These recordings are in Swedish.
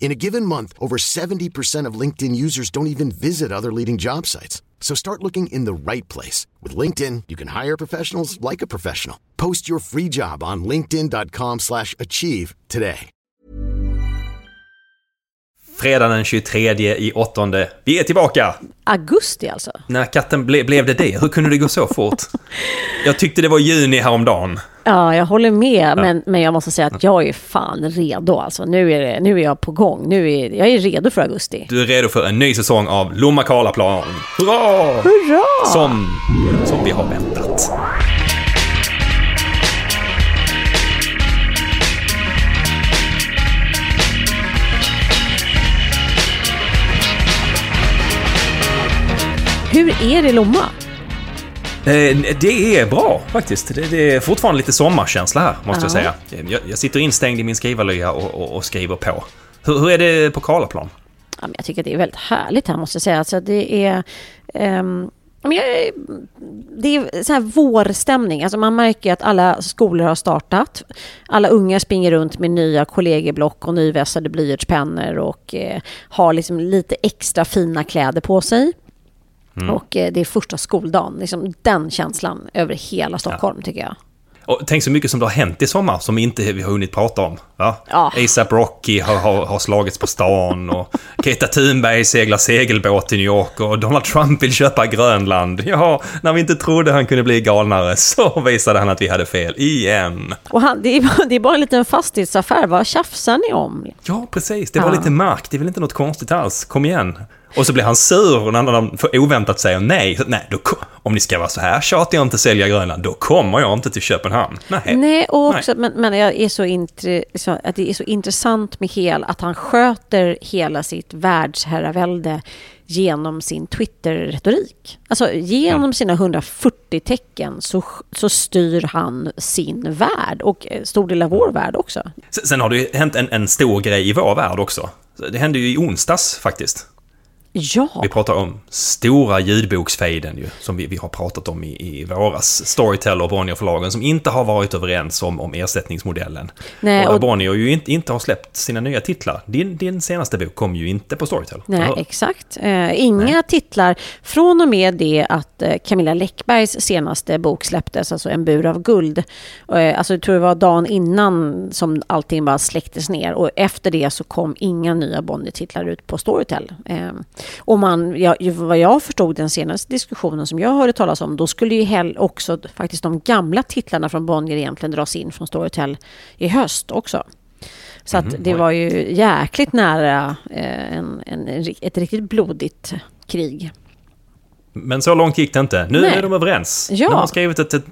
In a given month, over 70% of LinkedIn users don't even visit other leading job sites. So start looking in the right place. With LinkedIn, you can hire professionals like a professional. Post your free job on linkedin.com slash achieve today. Fredag den 23 i åttonde. Vi är tillbaka! Augusti alltså? När katten ble, blev det det? Hur kunde det gå så fort? Jag tyckte det var juni häromdagen. Ja, jag håller med, men, men jag måste säga att jag är fan redo alltså. Nu är, det, nu är jag på gång. Nu är, jag är redo för augusti. Du är redo för en ny säsong av Lomma Karlaplan. Hurra! Hurra! Som, som vi har väntat. Hur är det i Lomma? Eh, Det är bra faktiskt. Det är fortfarande lite sommarkänsla här, måste jag säga. Jag, jag sitter instängd i min skrivarlya och, och, och skriver på. Hur, hur är det på Karlaplan? Ja, jag tycker det är väldigt härligt här måste jag säga. Alltså, det är... ja, jag, det är så här vårstämning. Alltså man märker att alla skolor har startat. Alla unga springer runt med nya kollegieblock och nyvässade blyertspennor och eh, har liksom lite extra fina kläder på sig. Och eh, det är första skoldagen. Liksom den känslan över hela Stockholm tycker jag. Och tänk så mycket som det har hänt i sommar som inte vi har hunnit prata om. Va? Ja. ASAP Rocky har, har, har slagits på stan och Greta Thunberg seglar segelbåt till New York och Donald Trump vill köpa Grönland. Ja, när vi inte trodde han kunde bli galnare så visade han att vi hade fel igen. Och han, det, är, bara- det är bara en liten fastighetsaffär. Vad tjafsar ni om? Ja, precis. Det var Ja. lite mark. Det är väl inte något konstigt alls. Kom igen. Och så blir han sur när de för oväntat säger nej. Så, nej, då, om ni ska vara så här tjatiga och inte sälja Grönland, då kommer jag inte till Köpenhamn. Nej. Nej, och också, Men, men jag är så, intre, så att det är så intressant med hel, att han sköter hela sitt världsherravälde genom sin Twitter-retorik. Alltså genom sina 140 tecken så, så styr han sin värld och eh, stor del av vår värld också. Sen- Sen har det ju hänt en, en stor grej i vår värld också. Det hände ju i onsdags faktiskt. Ja, Vi pratar om stora ljudboksfejden ju, som vi, vi har pratat om i, i våras. Storytel och Bonnierförlagen som inte har varit överens om, om ersättningsmodellen. Nej, och, och- Bonnier ju inte, inte har släppt sina nya titlar. Din, din senaste bok kom ju inte på Storytel. Nej, exakt. Eh, inga titlar. Från och med det att eh, Camilla Läckbergs senaste bok släpptes, alltså En bur av guld. Eh, alltså jag tror det var dagen innan som allting bara släcktes ner. Och efter det så kom inga nya Bonnier-titlar ut på Storytel. Eh, och man, ja, vad jag förstod den senaste diskussionen som jag hörde talas om, då skulle ju också faktiskt de gamla titlarna från Bonnier egentligen dras in från Storytel i höst också. Så att det var ju jäkligt nära eh, en, en, ett riktigt blodigt krig. Men så långt gick det inte. Nu Nej. är de överens. Ja. Nu har de skrivit ett, ett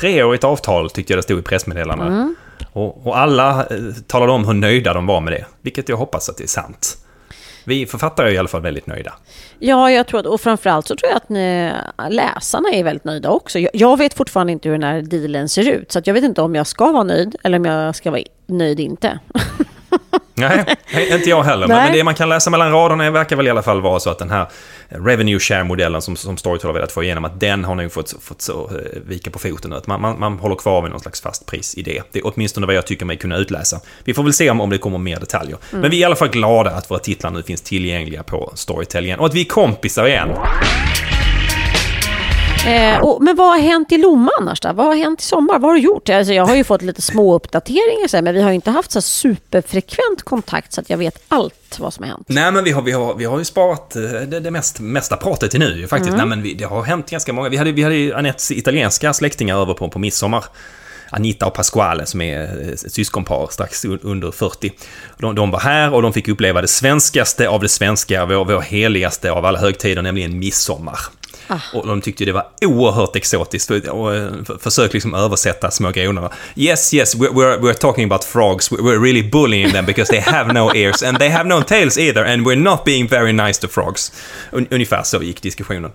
treårigt avtal, tyckte jag det stod i pressmeddelandet. Mm. Och, och alla eh, talade om hur nöjda de var med det. Vilket jag hoppas att det är sant. Vi författare är i alla fall väldigt nöjda. Ja, jag tror att, och framförallt så tror jag att ni, läsarna är väldigt nöjda också. Jag, jag vet fortfarande inte hur den här dealen ser ut, så att jag vet inte om jag ska vara nöjd eller om jag ska vara nöjd inte. Nej, inte jag heller. Men, Nej. men det man kan läsa mellan raderna verkar väl i alla fall vara så att den här revenue share-modellen som, som Storytel har velat få igenom, att den har nog fått, fått så, eh, vika på foten nu. Att man, man, man håller kvar vid någon slags fast prisidé. Det är åtminstone vad jag tycker mig kunna utläsa. Vi får väl se om, om det kommer mer detaljer. Men vi är i alla fall glada att våra titlar nu finns tillgängliga på Storytel igen. Och att vi är kompisar igen. Eh, och, men vad har hänt i Lomma annars då? Vad har hänt i sommar? Vad har du gjort? Alltså, jag har ju fått lite små uppdateringar så här, men vi har ju inte haft så superfrekvent kontakt så att jag vet allt vad som har hänt. Nej, men vi har, vi har, vi har ju sparat eh, det, det mest, mesta pratet till nu faktiskt. Nej, men vi, det har hänt ganska många. Vi hade, vi hade ju Anettes italienska släktingar över på, på midsommar. Anita och Pasquale som är ett syskonpar strax under 40. De, de var här och de fick uppleva det svenskaste av det svenska, vår, vår heligaste av alla högtider, nämligen midsommar. Ah. Och de tyckte det var oerhört exotiskt. Och eh, försök liksom översätta små gronorna. Yes, yes, we're, we're, talking about frogs. We're really bullying them because they have no ears and they have no tails either and we're not being very nice to frogs. Ungefär så gick diskussionen.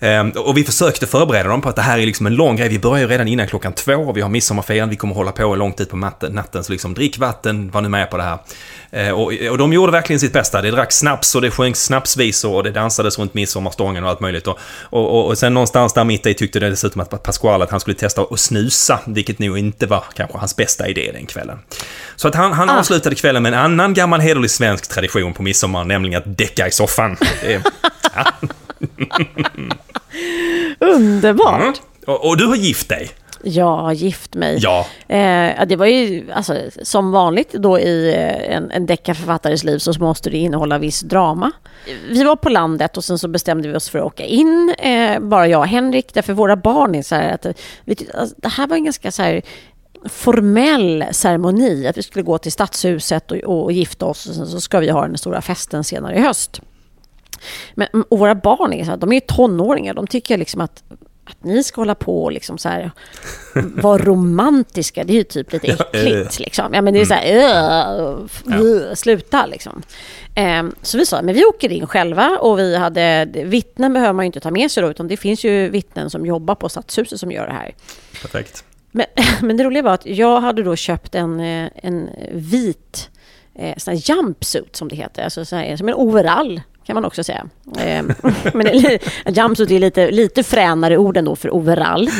Um, och vi försökte förbereda dem på att det här är liksom en lång grej. Vi börjar ju redan innan klockan två. Vi har midsommarfirande. Vi kommer hålla på långt ut på natten. Så liksom drick vatten, var nu med på det här. Uh, och, och de gjorde verkligen sitt bästa. Det drack snaps och det sjöngs snapsvisor och det dansades runt midsommarstången och allt möjligt. Och, och, och, och sen någonstans där mitt i tyckte det dessutom att Pasquale att han skulle testa att snusa, vilket nog inte var kanske hans bästa idé den kvällen. Så att han, han ah. avslutade kvällen med en annan gammal hederlig svensk tradition på midsommar, nämligen att däcka i soffan. Det, ja. Underbart! Mm. Och, och, du har gift dig. Ja, gift mig. Ja. Eh, det var ju alltså, som vanligt då i eh, en, en deckarförfattares liv så måste det innehålla viss drama. Vi var på landet och sen så bestämde vi oss för att åka in, eh, bara jag och Henrik, därför våra barn är så här att vet, alltså, det här var en ganska så här formell ceremoni, att vi skulle gå till stadshuset och, och, gifta oss och sen så ska vi ha den stora festen senare i höst. Men, våra barn är så här, de är tonåringar, de tycker liksom att att ni ska hålla på och liksom så här, vara romantiska, det är ju typ lite äckligt. Liksom. Ja, men det är så här, uh, sluta liksom. Um, så vi sa, men vi åker in själva och vi hade, vittnen behöver man ju inte ta med sig då, utan det finns ju vittnen som jobbar på Stadshuset som gör det här. Perfekt. Men, men det roliga var att jag hade då köpt en, eh, en vit eh, sån här jumpsuit som det heter, alltså så här, som en overall kan man också säga. Ehm, men jumpsuit är lite, lite fränare ord ändå för overall.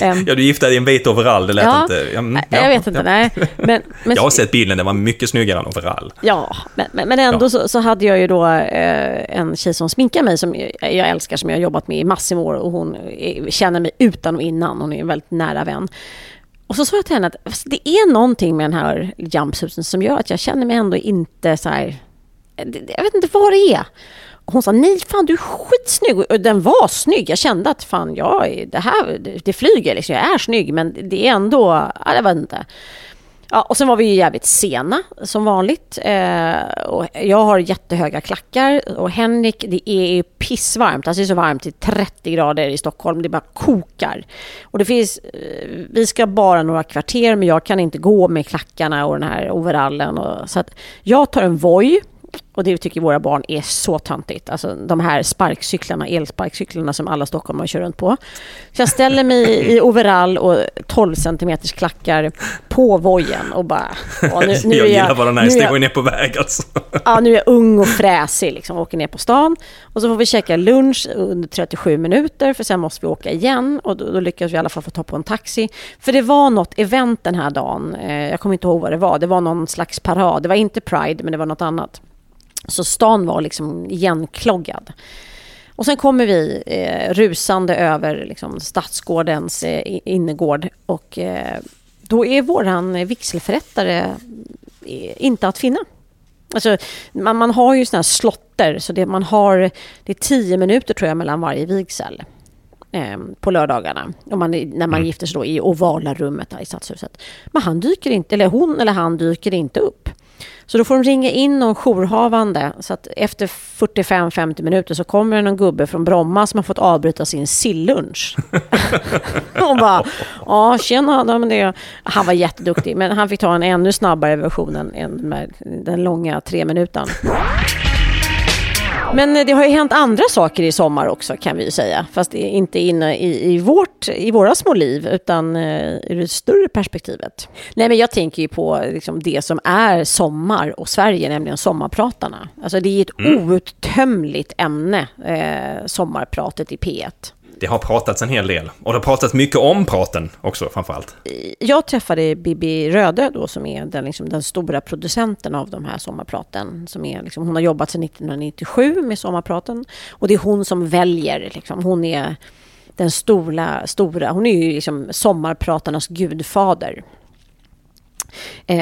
Ehm, ja, du gifte dig i en vit overall, det lät ja, inte... Ja, jag vet inte, ja. nej. Men, men, jag har sett bilden, den var mycket snyggare än overall. Ja, men, men ändå så, så, hade jag ju då eh, en tjej som sminkar mig, som jag älskar, som jag har jobbat med i massor av år och hon känner mig utan och innan, hon är en väldigt nära vän. Och så sa jag till henne att det är någonting med den här jumpsuiten som gör att jag känner mig ändå inte så här Eh, jag vet inte vad det är. Hon sa, nej fan du är skitsnygg. Och den var snygg. Jag kände att fan, jag, det här, det, flyger liksom. Jag är snygg, men det är ändå, jag vet inte. Ja, och sen var vi ju jävligt sena som vanligt. Eh, och jag har jättehöga klackar och Henrik, det är pissvarmt. Alltså det är så varmt, det är 30 grader i Stockholm, det bara kokar. Och det finns, eh, vi ska bara några kvarter men jag kan inte gå med klackarna och den här overallen. Och, så att jag tar en Voi och det tycker våra barn är så töntigt. Alltså de här sparkcyklarna, elsparkcyklarna som alla stockholmare kör runt på. Så jag ställer mig i overall och 12 centimeters klackar på vojen och bara... Och nu, nu jag gillar vad den här historien är på väg alltså. Ja, nu är jag ung och fräsig liksom, åker ner på stan. Och så får vi käka lunch under 37 minuter för sen måste vi åka igen. Och då, då lyckas vi i alla fall få ta på en taxi. För det var något event den här dagen. Eh, jag kommer inte ihåg vad det var. Det var någon slags parad. Det var inte Pride, men det var något annat. Så stan var liksom igenkloggad. Och sen kommer vi eh, rusande över liksom, Stadsgårdens eh, innergård och eh, då är våran vigselförrättare eh, inte att finna. Alltså, man, man har ju såna här slotter, så det, man har, det är tio minuter tror jag mellan varje vigsel eh, på lördagarna. Om man, när man mm. gifter sig då i ovala rummet i Stadshuset. Men han dyker inte, eller hon eller han dyker inte upp. Så då får de ringa in någon jourhavande. Så att efter 45-50 minuter så kommer det någon gubbe från Bromma som har fått avbryta sin sillunch. och bara, ja tjena, det, han var jätteduktig. Men han fick ta en ännu snabbare version än den långa tre minuten. Men det har ju hänt andra saker i sommar också kan vi ju säga. Fast inte inne i, i, vårt, i våra små liv utan eh, i det större perspektivet. Nej men jag tänker ju på liksom det som är sommar och Sverige, nämligen sommarpratarna. Alltså det är ett mm. outtömligt ämne, eh, sommarpratet i P1 det har pratats en hel del. Och det har pratats mycket om praten också framförallt. Jag träffade Bibi Röde då som är den, liksom, den stora producenten av de här sommarpraten. Som är, liksom, hon har jobbat sedan 1997 med sommarpraten. Och det är hon som väljer. Liksom, hon är den stora, stora, hon är ju liksom sommarpratarnas gudfader. Eh,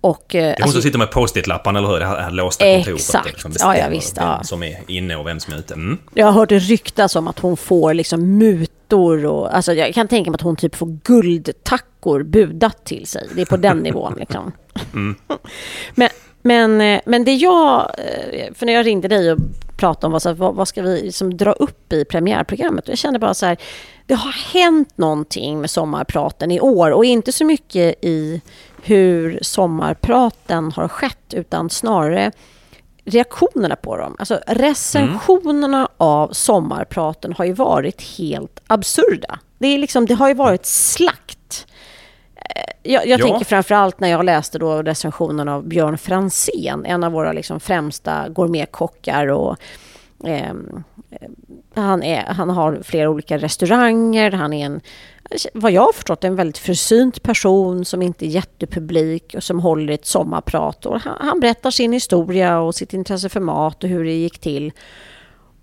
och, eh, det är hon alltså, som sitter med post-it-lapparna, eller hur? Det här låsta kontoret. Exakt, liksom ja, ja visst. Ja. som är inne och vem som är ute. Mm. Jag har hört ryktas om att hon får liksom muta mattor och alltså jag kan tänka mig att hon typ får guldtackor budat till sig. Det är på den nivån liksom. Mm. Men, men, eh, men det jag, eh, för när jag ringde dig och pratade om vad, så, vad, vad ska vi liksom dra upp i premiärprogrammet, jag kände bara så här, det har hänt någonting med sommarpraten i år och inte så mycket i hur sommarpraten har skett utan snarare reaktionerna på dem. Alltså recensionerna mm. av sommarpraten har ju varit helt absurda. Det, är liksom, det har ju varit slakt. Eh, jag, jag ja. tänker framförallt när jag läste då recensionen av Björn Fransén, en av våra liksom främsta gourmetkockar och eh, han, är, han har flera olika restauranger, han är en, vad jag har förstått, en väldigt försynt person som inte är jättepublik och som håller ett sommarprat. Och han, han berättar sin historia och sitt intresse för mat och hur det gick till.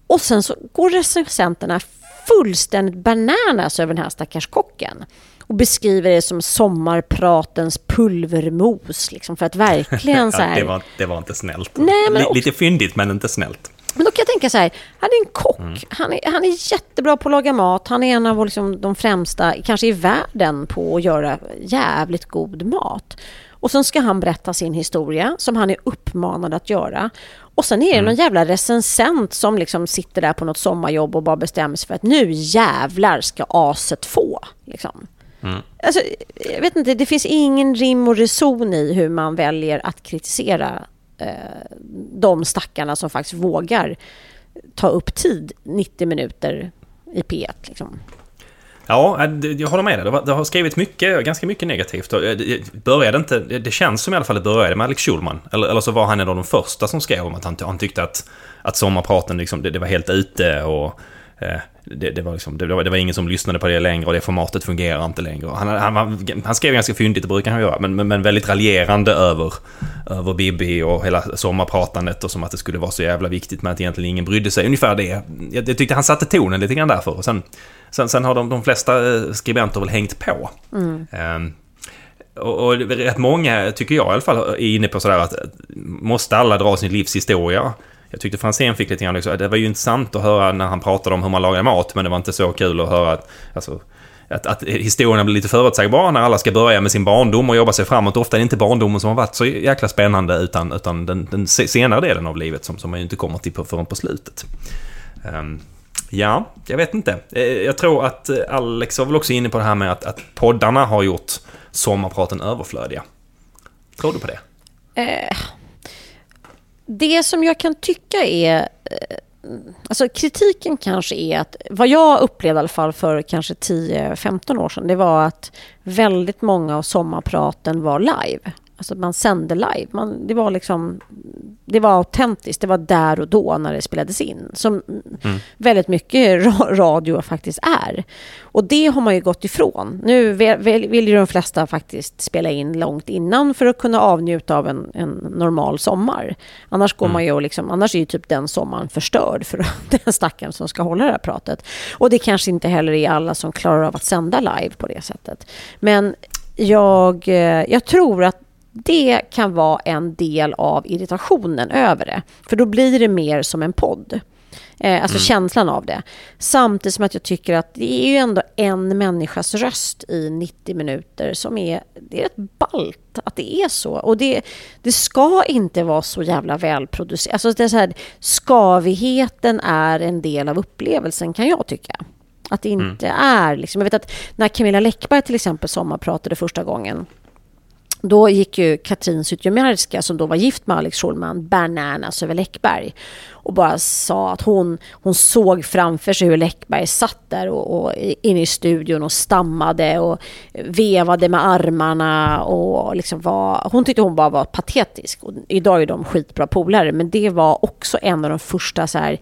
Och sen så går recensenterna fullständigt bananas över den här stackars kocken och beskriver det som sommarpratens pulvermos. Liksom, för att verkligen så här... ja, det, var, det var inte snällt. Nej, men. Lite fyndigt, men inte snällt. Men då kan jag tänka så här, han är en kock, mm. han, är, han är jättebra på att laga mat, han är en av liksom, de främsta, kanske i världen, på att göra jävligt god mat. Och sen ska han berätta sin historia, som han är uppmanad att göra. Och sen är det mm. någon jävla recensent som liksom sitter där på något sommarjobb och bara bestämmer sig för att nu jävlar ska aset få. Liksom. Mm. Alltså, jag vet inte, det finns ingen rim och reson i hur man väljer att kritisera eh, de stackarna som faktiskt vågar ta upp tid 90 minuter i P1. Liksom. Ja, äh, jag håller med dig. Det har skrivit mycket, ganska mycket negativt. Det började inte, det känns som i alla fall det började med Alex Schulman. Eller, eller så var han en av de första som skrev om att han, han tyckte att, att sommarpraten liksom, det, det var helt ute och Eh, det, det, var liksom, det, det, var, ingen som lyssnade på det längre och det formatet fungerar inte längre. Han, han, han skrev ganska fyndigt, det brukar han göra, men, men, men, väldigt raljerande över, över Bibi och hela sommarpratandet och som att det skulle vara så jävla viktigt med att egentligen ingen brydde sig. Ungefär det. Jag, jag tyckte han satte tonen lite grann därför. Och sen, sen, sen har de, de flesta eh, skribenter väl hängt på. Mm. Um, och, och rätt många, tycker jag i alla fall, är inne på sådär att måste alla dra sin livs historia? Jag tyckte Franzén fick lite grann liksom, det var ju intressant att höra när han pratade om hur man lagar mat, men det var inte så kul att höra att, alltså, att, att historierna blir lite förutsägbara när alla ska börja med sin barndom och jobba sig framåt. Ofta är det inte barndomen som har varit så jäkla spännande, utan, utan den, den senare delen av livet som, som man ju inte kommer till på, förrän på slutet. Um, ja, jag vet inte. Eh, jag tror att eh, Alex var väl också inne på det här med att, att poddarna har gjort sommarpraten överflödiga. Tror du på det? Eh, det som jag kan tycka är... Eh, alltså kritiken kanske är att, vad jag upplevde i alla fall för kanske 10-15 år sedan, det var att väldigt många av sommarpraten var live. Alltså man sände live. Man, det var liksom det var autentiskt. Det var där och då när det spelades in. Som mm. väldigt mycket radio faktiskt är. Och det har man ju gått ifrån. Nu vill ju de flesta faktiskt spela in långt innan för att kunna avnjuta av en, en normal sommar. Annars går mm. man ju liksom, annars är ju typ den sommaren förstörd för den stackaren som ska hålla det här pratet. Och det kanske inte heller är alla som klarar av att sända live på det sättet. Men jag, eh, jag tror att det kan vara en del av irritationen över det. För då blir det mer som en podd. Eh, alltså mm. känslan av det. Samtidigt som att jag tycker att det är ju ändå en människas röst i 90 minuter som är, det är rätt ballt att det är så. Och det, det ska inte vara så jävla välproducerat. Alltså det är så här, skavigheten är en del av upplevelsen kan jag tycka. Att det inte mm. är liksom, jag vet att när Camilla Läckberg till exempel sommarpratade första gången då gick ju Katrin Zytomierska, som då var gift med Alex Schulman, bananas över Läckberg. Och bara sa att hon, hon såg framför sig hur Läckberg satt där och, och inne i studion och stammade och vevade med armarna och liksom var... Hon tyckte hon bara var patetisk. Och idag är de skitbra polare, men det var också en av de första så här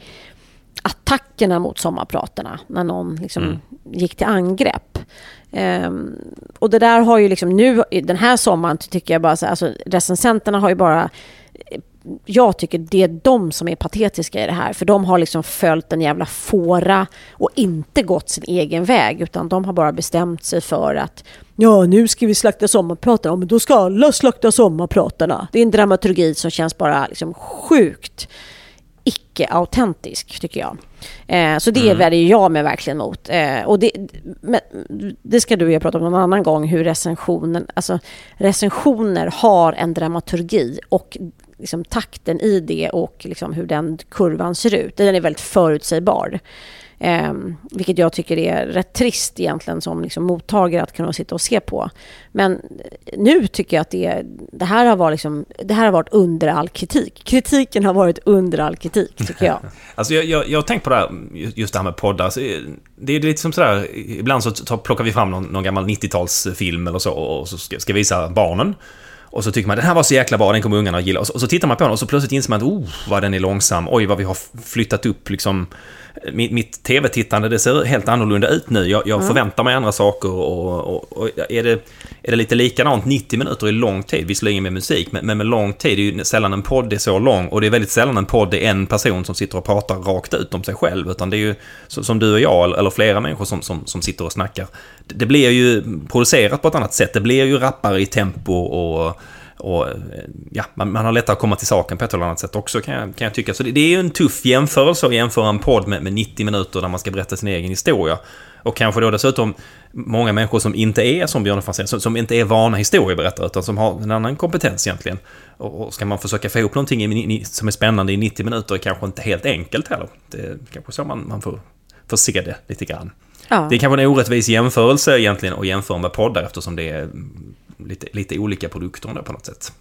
attackerna mot sommarpratarna. När någon liksom mm. gick till angrepp. Um, och det där har ju liksom nu, den här sommaren tycker jag bara så alltså recensenterna har ju bara eh, jag tycker det är de som är patetiska i det här. För de har liksom följt en jävla fåra och inte gått sin egen väg. Utan de har bara bestämt sig för att ja, nu ska vi slakta sommarpratarna. Ja, men då ska alla slakta sommarpratarna. Det är en dramaturgi som känns bara liksom sjukt icke-autentisk, tycker jag. Eh, så det mm. väljer jag mig verkligen mot. Eh, och det, men, det ska du och jag prata om någon annan gång, hur recensionen, alltså, recensioner har en dramaturgi och liksom, takten i det och liksom, hur den kurvan ser ut. Den är väldigt förutsägbar. Eh, vilket jag tycker är rätt trist egentligen som liksom mottagare att kunna sitta och se på. Men nu tycker jag att det, det, här, har varit liksom, det här har varit under all kritik. Kritiken har varit under all kritik, tycker jag. alltså jag, jag, jag har tänkt på det här, just det här med poddar. Alltså, det är lite som sådär, ibland så tar, plockar vi fram någon, någon gammal 90-talsfilm eller så och så ska, ska visa barnen. Och så tycker man den här var så jäkla bra, den kommer ungarna att gilla. Och så, och så tittar man på den och så plötsligt inser man att oh, vad den är långsam. Oj, vad vi har flyttat upp liksom mitt, mitt tv-tittande det ser helt annorlunda ut nu. Jag, jag mm. förväntar mig andra saker och, och, och, är, det, är det lite likadant, 90 minuter är lång tid, visserligen med musik, men, men med lång tid är ju sällan en podd är så lång och det är väldigt sällan en podd är en person som sitter och pratar rakt ut om sig själv, utan det är ju som du och jag, eller flera människor som, som, som sitter och snackar. Det, det blir ju producerat på ett annat sätt, det blir ju rappare i tempo och och ja, man, man, har lättare att komma till saken på ett eller annat sätt också kan jag, kan jag tycka. Så det, det är ju en tuff jämförelse att jämföra en podd med, med 90 minuter där man ska berätta sin egen historia. Och kanske då dessutom många människor som inte är som Björn Franzén, som, som inte är vana historieberättare, utan som har en annan kompetens egentligen. Och, och ska man försöka få ihop någonting i, som är spännande i 90 minuter är kanske inte helt enkelt heller. Det är kanske så man, man får, får se det lite grann. Ja. Det är kanske en orättvis jämförelse egentligen att jämföra med poddar eftersom det är lite, lite olika produkter på något sätt.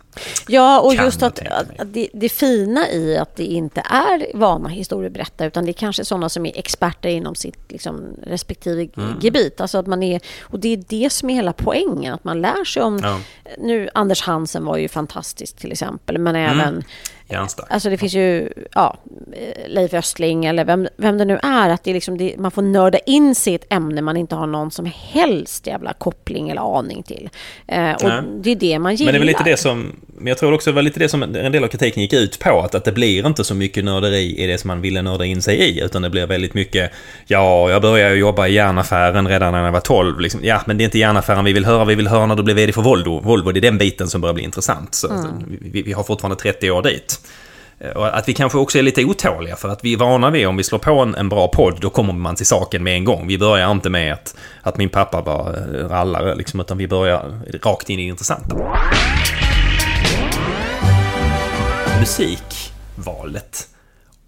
Ja, och kan just att, att det, det, fina i att det inte är vana historieberättare utan det är kanske sådana som är experter inom sitt liksom, respektive mm. gebit. Alltså att man är, och det är det som är hela poängen, att man lär sig om... Ja. Nu, Anders Hansen var ju fantastisk till exempel, men mm. Järnstark. Alltså det finns ju, ja, Leif Östling eller vem, vem det nu är, att det är liksom, det, man får nörda in sig i ett ämne man inte har någon som helst jävla koppling eller aning till. Eh, och Nej. det är det man gillar. Men det är väl lite det som, men jag tror också det var lite det som en del av kritiken gick ut på, att, att det blir inte så mycket nörderi i det som man ville nörda in sig i, utan det blir väldigt mycket, ja, jag började jobba i järnaffären redan när jag var 12, liksom, ja, men det är inte järnaffären vi vill höra, vi vill höra när du blev VD för Volvo, Volvo, det är den biten som börjar bli intressant. Så, mm. vi, vi har fortfarande 30 år dit. Eh, och att vi kanske också är lite otåliga för att vi är vana vid om vi slår på en, en bra podd då kommer man till saken med en gång. Vi börjar inte med att, att min pappa var eh, rallare liksom, utan vi börjar rakt in i det intressanta. Musikvalet.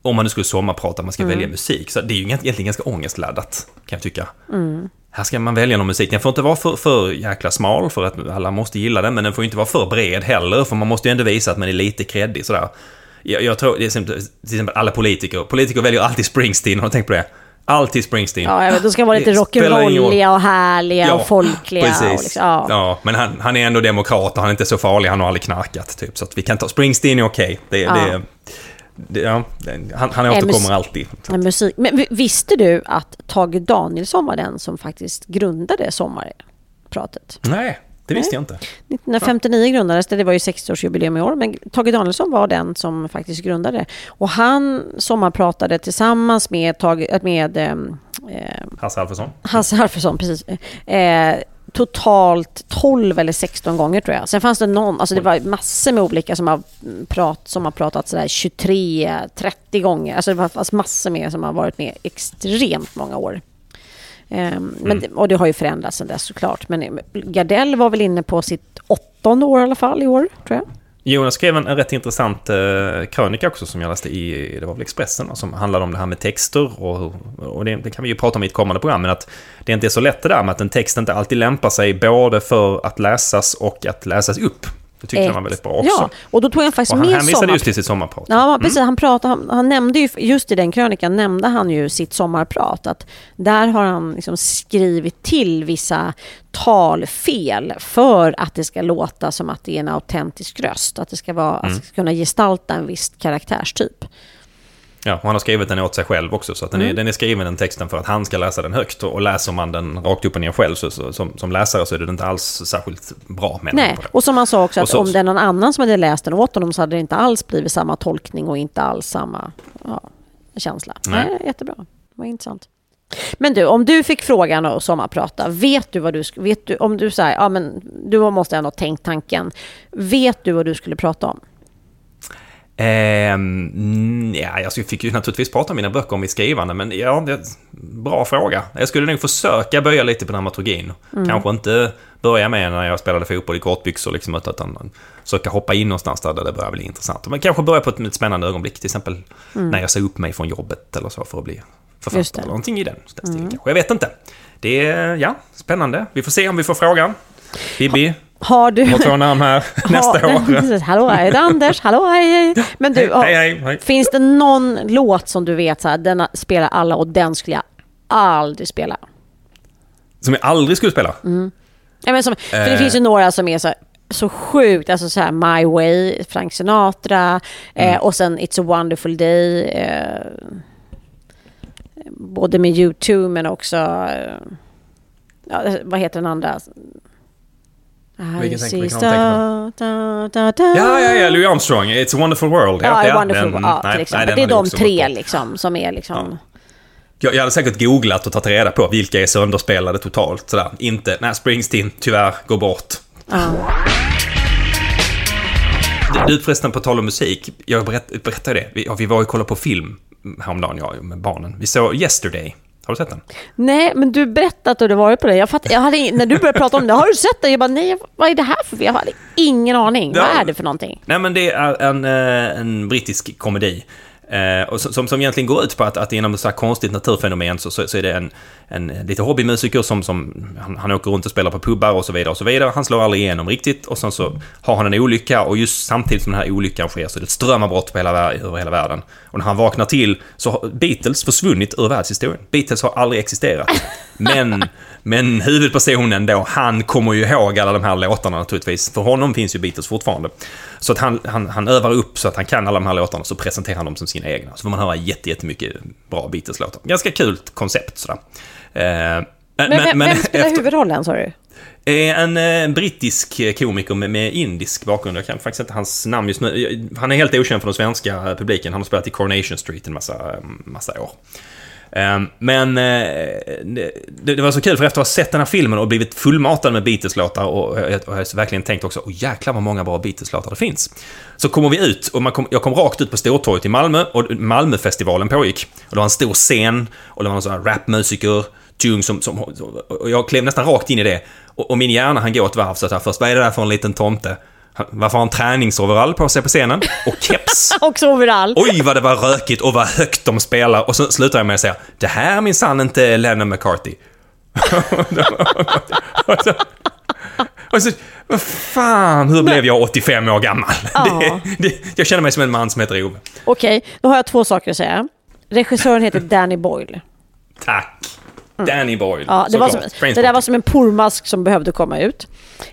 Om man nu skulle sommarprata, man ska mm. välja musik. Så det är ju egentligen ganska ångestladdat, kan jag tycka. Mm. Här ska man välja någon musik. Den får inte vara för, för jäkla smal, för att alla måste gilla den. Men den får inte vara för bred heller, för man måste ju ändå visa att man är lite kreddig sådär. Jag, jag tror, till exempel, till exempel alla politiker. Politiker väljer alltid Springsteen, har du tänkt på det? Alltid Springsteen. Ja, vet, de ska vara lite rock'n'rolliga och härliga ja, och folkliga. Precis. Och liksom, ja. ja. men han, han är ändå demokrat och han är inte så farlig, han har aldrig knarkat. Typ. Så vi kan ta... Springsteen är okej. Okay. Det, ja. det, det, ja, han, han återkommer alltid. Musik. Men visste du att Tage Danielsson var den som faktiskt grundade sommarpratet? Nej, det visste jag inte. 1959 grundades det, det var ju 60-årsjubileum i år, men Tage Danielsson var den som faktiskt grundade. Och han sommarpratade tillsammans med, Tage, med eh, Hasse Alfredson. Hasse Alfredson, precis. Eh, totalt 12 eller 16 gånger tror jag. Sen fanns det någon, alltså det var massor med olika som har, prat, som har pratat sådär 23, 30 gånger. Alltså det var alltså massor med som har varit med extremt många år. Men, mm. Och det har ju förändrats sen dess såklart. Men Gardell var väl inne på sitt åttonde år i alla fall i år, tror jag. Jonas skrev en, en rätt intressant eh, krönika också som jag läste i, det var väl Expressen, som handlade om det här med texter och, och det, det, kan vi ju prata om i ett kommande program, men att det inte är så lätt det där med att en text inte alltid lämpar sig både för att läsas och att läsas upp. Det tyckte han var väldigt bra också. Ja, och då tog han faktiskt och han med hänvisade sommar... just till sitt sommarprat. Ja, precis. Mm. Han, pratade, han, han, nämnde ju, just i den krönikan nämnde han ju sitt sommarprat. Att där har han liksom skrivit till vissa talfel för att det ska låta som att det är en autentisk röst. Att det ska, vara, mm. att det ska kunna gestalta en viss karaktärstyp. Ja, och han har skrivit den åt sig själv också. Så att den, mm. är, den är skriven den texten för att han ska läsa den högt. Och läser man den rakt upp och ner själv så, så som, som, läsare så är det inte alls särskilt bra. Nej, och som han sa också att så, om det är någon annan som hade läst den åt honom så hade det inte alls blivit samma tolkning och inte alls samma ja, känsla. Nej. Nej, jättebra. Var intressant. Men du, om du fick frågan att sommarprata, vet du vad du... Vet du, om du säger, ja men du måste ändå ha tänkt tanken. Vet du vad du skulle prata om? Ehm, ja, jag fick ju naturligtvis prata om mina böcker om mitt skrivande, men ja, det, bra fråga. Jag skulle nog försöka böja lite på dramaturgin. Mm. Kanske inte börja med när jag spelade fotboll i kortbyxor, liksom, utan försöka hoppa in någonstans där det börjar bli intressant. Men kanske börja på ett, ett spännande ögonblick, till exempel mm. när jag sa upp mig från jobbet eller så för att bli författare. Eller någonting i den stilen mm. kanske. Jag vet inte. Det är, ja, spännande. Vi får se om vi får frågan. Bibi, har du... Har två namn här nästa år. hallå, hej, det är Anders. Hallå, hej, hej. Men du, hej, hej, hej. finns det någon låt som du vet så här, den spelar alla och den skulle jag aldrig spela? Som jag aldrig skulle spela? Mm. Ja, men som, för det eh. finns ju några som är så så sjukt, alltså så här My Way, Frank Sinatra eh, mm. eh, och sen It's a wonderful day. Eh, både med U2 men också, eh, ja, vad heter den andra? Vilken tänker vilken da, da, da, da. Ja, ja, ja, Louis Armstrong, It's a wonderful world. Ja, ja, wonderful den, ja, till exempel. Nej, det är de tre liksom, som är liksom... Ja. Jag hade säkert googlat och tagit reda på vilka är sönderspelade totalt. Sådär. Inte, nej, Springsteen, tyvärr, går bort. Ja. Du förresten, på tal om musik, jag berätt, berättade det. Vi, ja, vi var och kollade på film häromdagen, jag med barnen. Vi såg Yesterday. Har du sett den? Nej, men du berättade att du hade varit på det. Jag fatt, jag hade, när du började prata om det, har du sett det? Jag bara, nej, vad är det här för? Jag hade ingen aning. Ja. Vad är det för någonting? Nej, men det är en, eh, en brittisk komedi Eh, och som, som egentligen går ut på att, att genom ett så här konstigt naturfenomen så, så, så är det en, en lite hobbymusiker som, som han, han åker runt och spelar på pubbar och så vidare och så vidare. Han slår aldrig igenom riktigt och sen så har han en olycka och just samtidigt som den här olyckan sker så är det ett strömavbrott på hela, över hela världen. Och när han vaknar till så har Beatles försvunnit ur världshistorien. Beatles har aldrig existerat. Men, men huvudpersonen då, han kommer ju ihåg alla de här låtarna naturligtvis. För honom finns ju Beatles fortfarande. Så att han, han, han övar upp så att han kan alla de här låtarna, så presenterar han dem som sina egna. Så får man höra jättemycket bra Beatles-låtar. Ganska kul koncept sådär. Eh, men, men, men, vem spelar efter... huvudrollen, sa du? En eh, brittisk komiker med, med, indisk bakgrund. Jag kan faktiskt inte hans namn just nu. Han är helt okänd för den svenska publiken. Han har spelat i Coronation Street en massa, massa år. Ehm, men eh, det var så kul, för efter att ha sett den här filmen och blivit fullmatad med Beatles-låtar och jag har verkligen tänkt också, åh jäklar vad många bra Beatles-låtar det finns. Så kommer vi ut och man kom, jag kom rakt ut på Stortorget i Malmö och Malmöfestivalen pågick. Och det var en stor scen och det var någon sån här rapmusiker, Tune som, som, och jag klev nästan rakt in i det. Och, och min hjärna han går ett varv så att först, vad är det där för en liten tomte? Varför har han träningsoverall på sig på scenen? Och keps. Också overall. Oj, vad det var rökigt och vad högt de spelar. Och så slutar jag med att säga, det här är minsann inte Lennon McCarthy. och så, vad fan, hur blev jag 85 år gammal? Det, det, jag känner mig som en man som heter Ove. Okej, då har jag två saker att säga. Regissören heter Danny Boyle. Tack. Mm. Danny Boyle. Ja, det, var som, det där var som en pormask som behövde komma ut.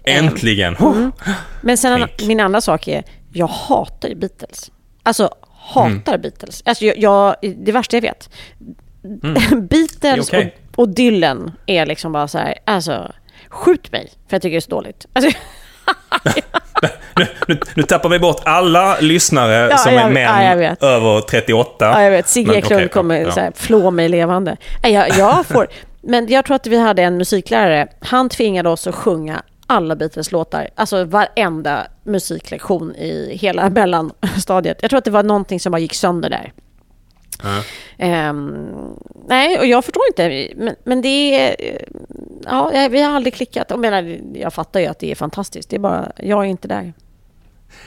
Äntligen! Mm. Men sen min andra sak är, jag hatar Beatles. Alltså, hatar mm. Beatles. Alltså, jag, jag, det värsta jag vet. Mm. Beatles okay. och, och, Dylan är liksom bara så här, alltså, skjut mig, för jag tycker det är så dåligt. Alltså, nu, nu, nu, tappar vi bort alla lyssnare ja, som är män ja, över 38. Ja, jag vet. Sigge Eklund okay, kommer ja. så här, flå mig levande. Jag, jag får, men jag tror att vi hade en musiklärare. Han tvingade oss att sjunga alla Beatles-låtar. Alltså varenda musiklektion i hela mellanstadiet. Jag tror att det var någonting som bara gick sönder där. Um, nej, och jag förstår inte. Men, men det är... Ja, vi har aldrig klickat. Jag menar, jag fattar ju att det är fantastiskt. Det är bara, jag är inte där.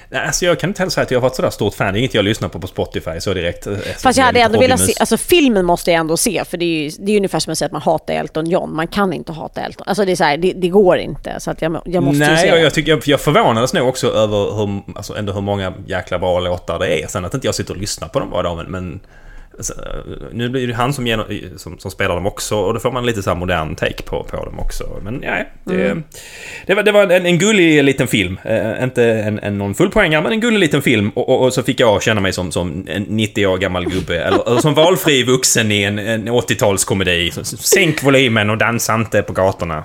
Nej, alltså jag kan inte heller säga att jag har varit sådär stort fan. Det är inget jag lyssnar på på Spotify så direkt. Eh, Fast jag hade ändå velat se, alltså filmen måste jag ändå se. För det är ju det är ungefär som att säga att man hatar Elton John. Man kan inte hata Elton. Alltså det är så här, det, det, går inte. Så att jag, jag måste Nej, se jag, jag, tycker, jag, jag förvånades nog också över hur, alltså ändå hur många jäkla bra låtar det är. Sen att inte jag sitter och lyssnar på dem varje dag, men, men nu blir det han som, genom, som, som, spelar dem också och då får man lite så här modern take på, på dem också. Men nej, det, mm. det var, det var en, en gullig liten film. Eh, inte en, en någon fullpoängare, men en gullig liten film. Och, och, och, så fick jag känna mig som, som en 90 år gammal gubbe. eller, eller som valfri vuxen i en, en 80-talskomedi. Sänk volymen och dansa inte på gatorna.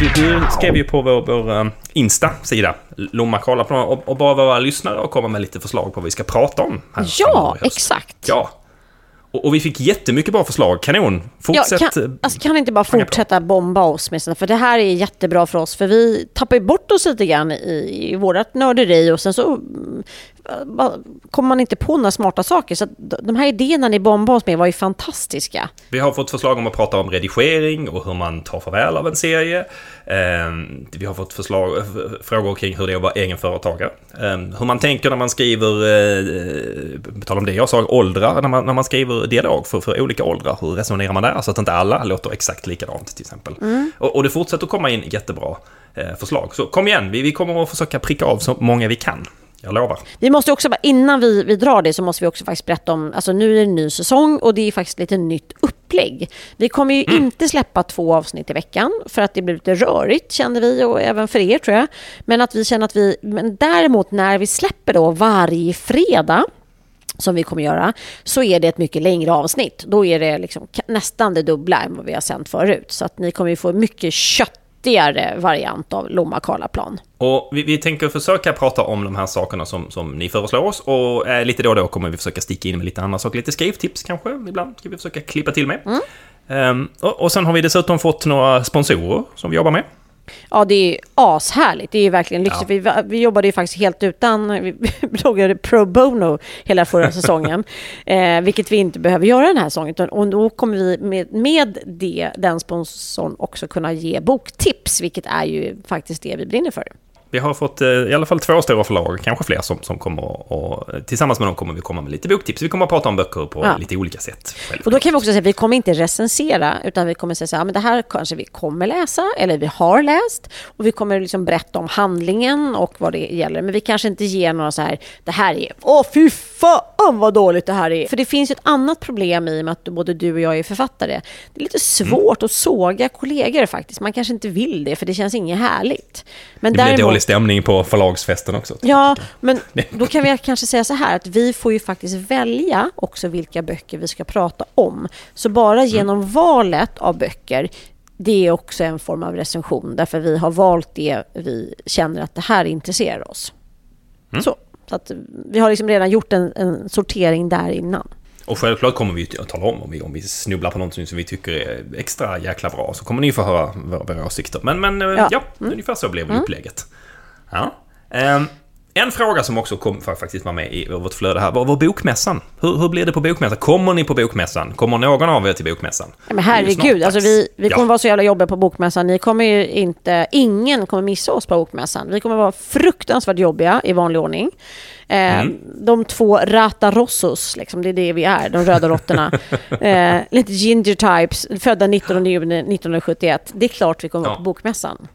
Du, du skrev ju på vår, vår um, Insta-sida, Lomma kolla på och, och bara våra lyssnare och komma med lite förslag på vad vi ska prata om. Här Ja, exakt. Ja. Och, och vi fick jättemycket bra förslag. Kanon. Fortsätt. Ja, kan, alltså, kan inte bara fortsätta bomba oss med sådana? För det här är jättebra för oss. För vi tappar ju bort oss lite grann i, i vårat nörderi och sen så kommer man inte på några smarta saker. Så de här idéerna ni bombade oss med var ju fantastiska. Vi har fått förslag om att prata om redigering och hur man tar farväl av en serie. Ehm, Vi har fått förslag, frågor kring hur det är att vara egenföretagare. Ehm, Hur man tänker när man skriver, eh, på tal om det jag sa, åldrar, när man, när man skriver dialog för, för olika åldrar. Hur resonerar man där så att inte alla låter exakt likadant till exempel. Och, och det fortsätter att komma in jättebra eh, förslag. Så kom igen, vi, vi kommer att försöka pricka av så många vi kan. Jag lovar. Vi måste också, innan vi, vi drar det så måste vi också faktiskt berätta om, alltså nu är det en ny säsong och det är faktiskt lite nytt upplägg. Vi kommer ju inte släppa två avsnitt i veckan för att det blir lite rörigt känner vi och även för er tror jag. Men att vi känner att vi, men däremot när vi släpper då varje fredag som vi kommer göra, så är det ett mycket längre avsnitt. Då är det liksom nästan det dubbla än vad vi har sänt förut. Så att ni kommer ju få mycket köttigare variant av Lomma Karlaplan. Och vi, vi tänker försöka prata om de här sakerna som, som ni föreslår oss och eh, lite då och då kommer vi försöka sticka in med lite andra saker, lite skrivtips kanske ibland ska vi försöka klippa till med. Ehm, och, och sen har vi dessutom fått några sponsorer som vi jobbar med. Ja, det är ashärligt. Det är ju verkligen lyxigt. Vi, vi jobbade ju faktiskt helt utan, vi bloggade pro bono hela förra säsongen. Eh, vilket vi inte behöver göra den här säsongen. Utan, och då kommer vi med, med det, den sponsorn också kunna ge boktips, vilket är ju faktiskt det vi brinner för. Vi har fått eh, i alla fall två stora förlag, kanske fler som, som kommer och tillsammans med dem kommer vi komma med lite boktips. Vi kommer att prata om böcker på Ja. lite olika sätt. Och då kan vi också säga att vi kommer inte recensera, utan vi kommer säga så här, men det här kanske vi kommer läsa, eller vi har läst. Och vi kommer liksom berätta om handlingen och vad det gäller. Men vi kanske inte ger några så här, det här är, åh fy fan vad dåligt det här är. För det finns ju ett annat problem i och med att både du och jag är författare. Det är lite svårt att såga kollegor faktiskt. Man kanske inte vill det, för det känns inget härligt. Men Det blir dålig stämning på förlagsfesten också. Ja, men då kan vi kanske säga så här att vi får ju faktiskt välja också vilka böcker vi ska prata om. Så bara genom valet av böcker, det är också en form av recension därför vi har valt det vi känner att det här intresserar oss. Så, så att vi har liksom redan gjort en, en sortering där innan. Och självklart kommer vi att tala om om vi, om vi snubblar på någonting som vi tycker är extra jäkla bra. Så kommer ni få höra våra, våra åsikter. Men, men ja, Ja. ja ungefär så blev upplägget. Ja. Ehm, en fråga som också kom, fa- faktiskt var med i vårt flöde här var, var bokmässan. Hur, hur blir det på bokmässan? Kommer ni på bokmässan? Kommer någon av er till bokmässan? Ja, men herregud, alltså vi, vi kommer Ja. vara så jävla jobbiga på bokmässan. Ni kommer ju inte, ingen kommer missa oss på bokmässan. Vi kommer vara fruktansvärt jobbiga i vanlig ordning. Eh, Mm. De två Rata Rossos, liksom, det är det vi är, de röda råttorna. eh, lite ginger types, födda 19 juni 1971. Det är klart vi kommer Ja. vara på bokmässan.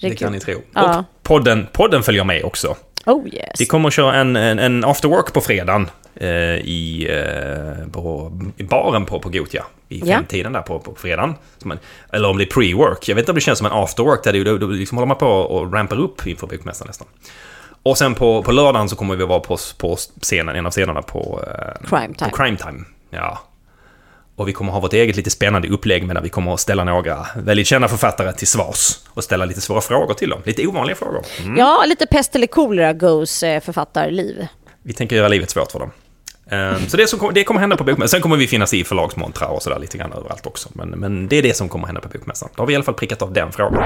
Det kan ni tro. Ja. Och podden, podden följer med också. Oh yes. Vi kommer att köra en, en, en after work på fredagen eh, i, eh, på, i baren på, på Gotia. I femtiden där på, på fredagen. En, eller om det är pre-work. Jag vet inte om det känns som en after work där det, då, då liksom håller man på och rampar upp inför bokmässan nästan. Och sen på, på lördagen så kommer vi vara på, på scenen, en av scenerna på, eh, Crime Time. på Crime Time. Ja. Och vi kommer ha vårt eget lite spännande upplägg med där vi kommer att ställa några väldigt kända författare till svars och ställa lite svåra frågor till dem. Lite ovanliga frågor. Mm. Ja, lite pest eller kolera goes eh, författarliv. Vi tänker göra livet svårt för dem. Ehm, Så det, som kommer, det kommer hända på bokmässan. Sen kommer vi finnas i förlagsmontrar och sådär lite grann överallt också. Men, men det är det som kommer hända på bokmässan. Då har vi i alla fall prickat av den frågan.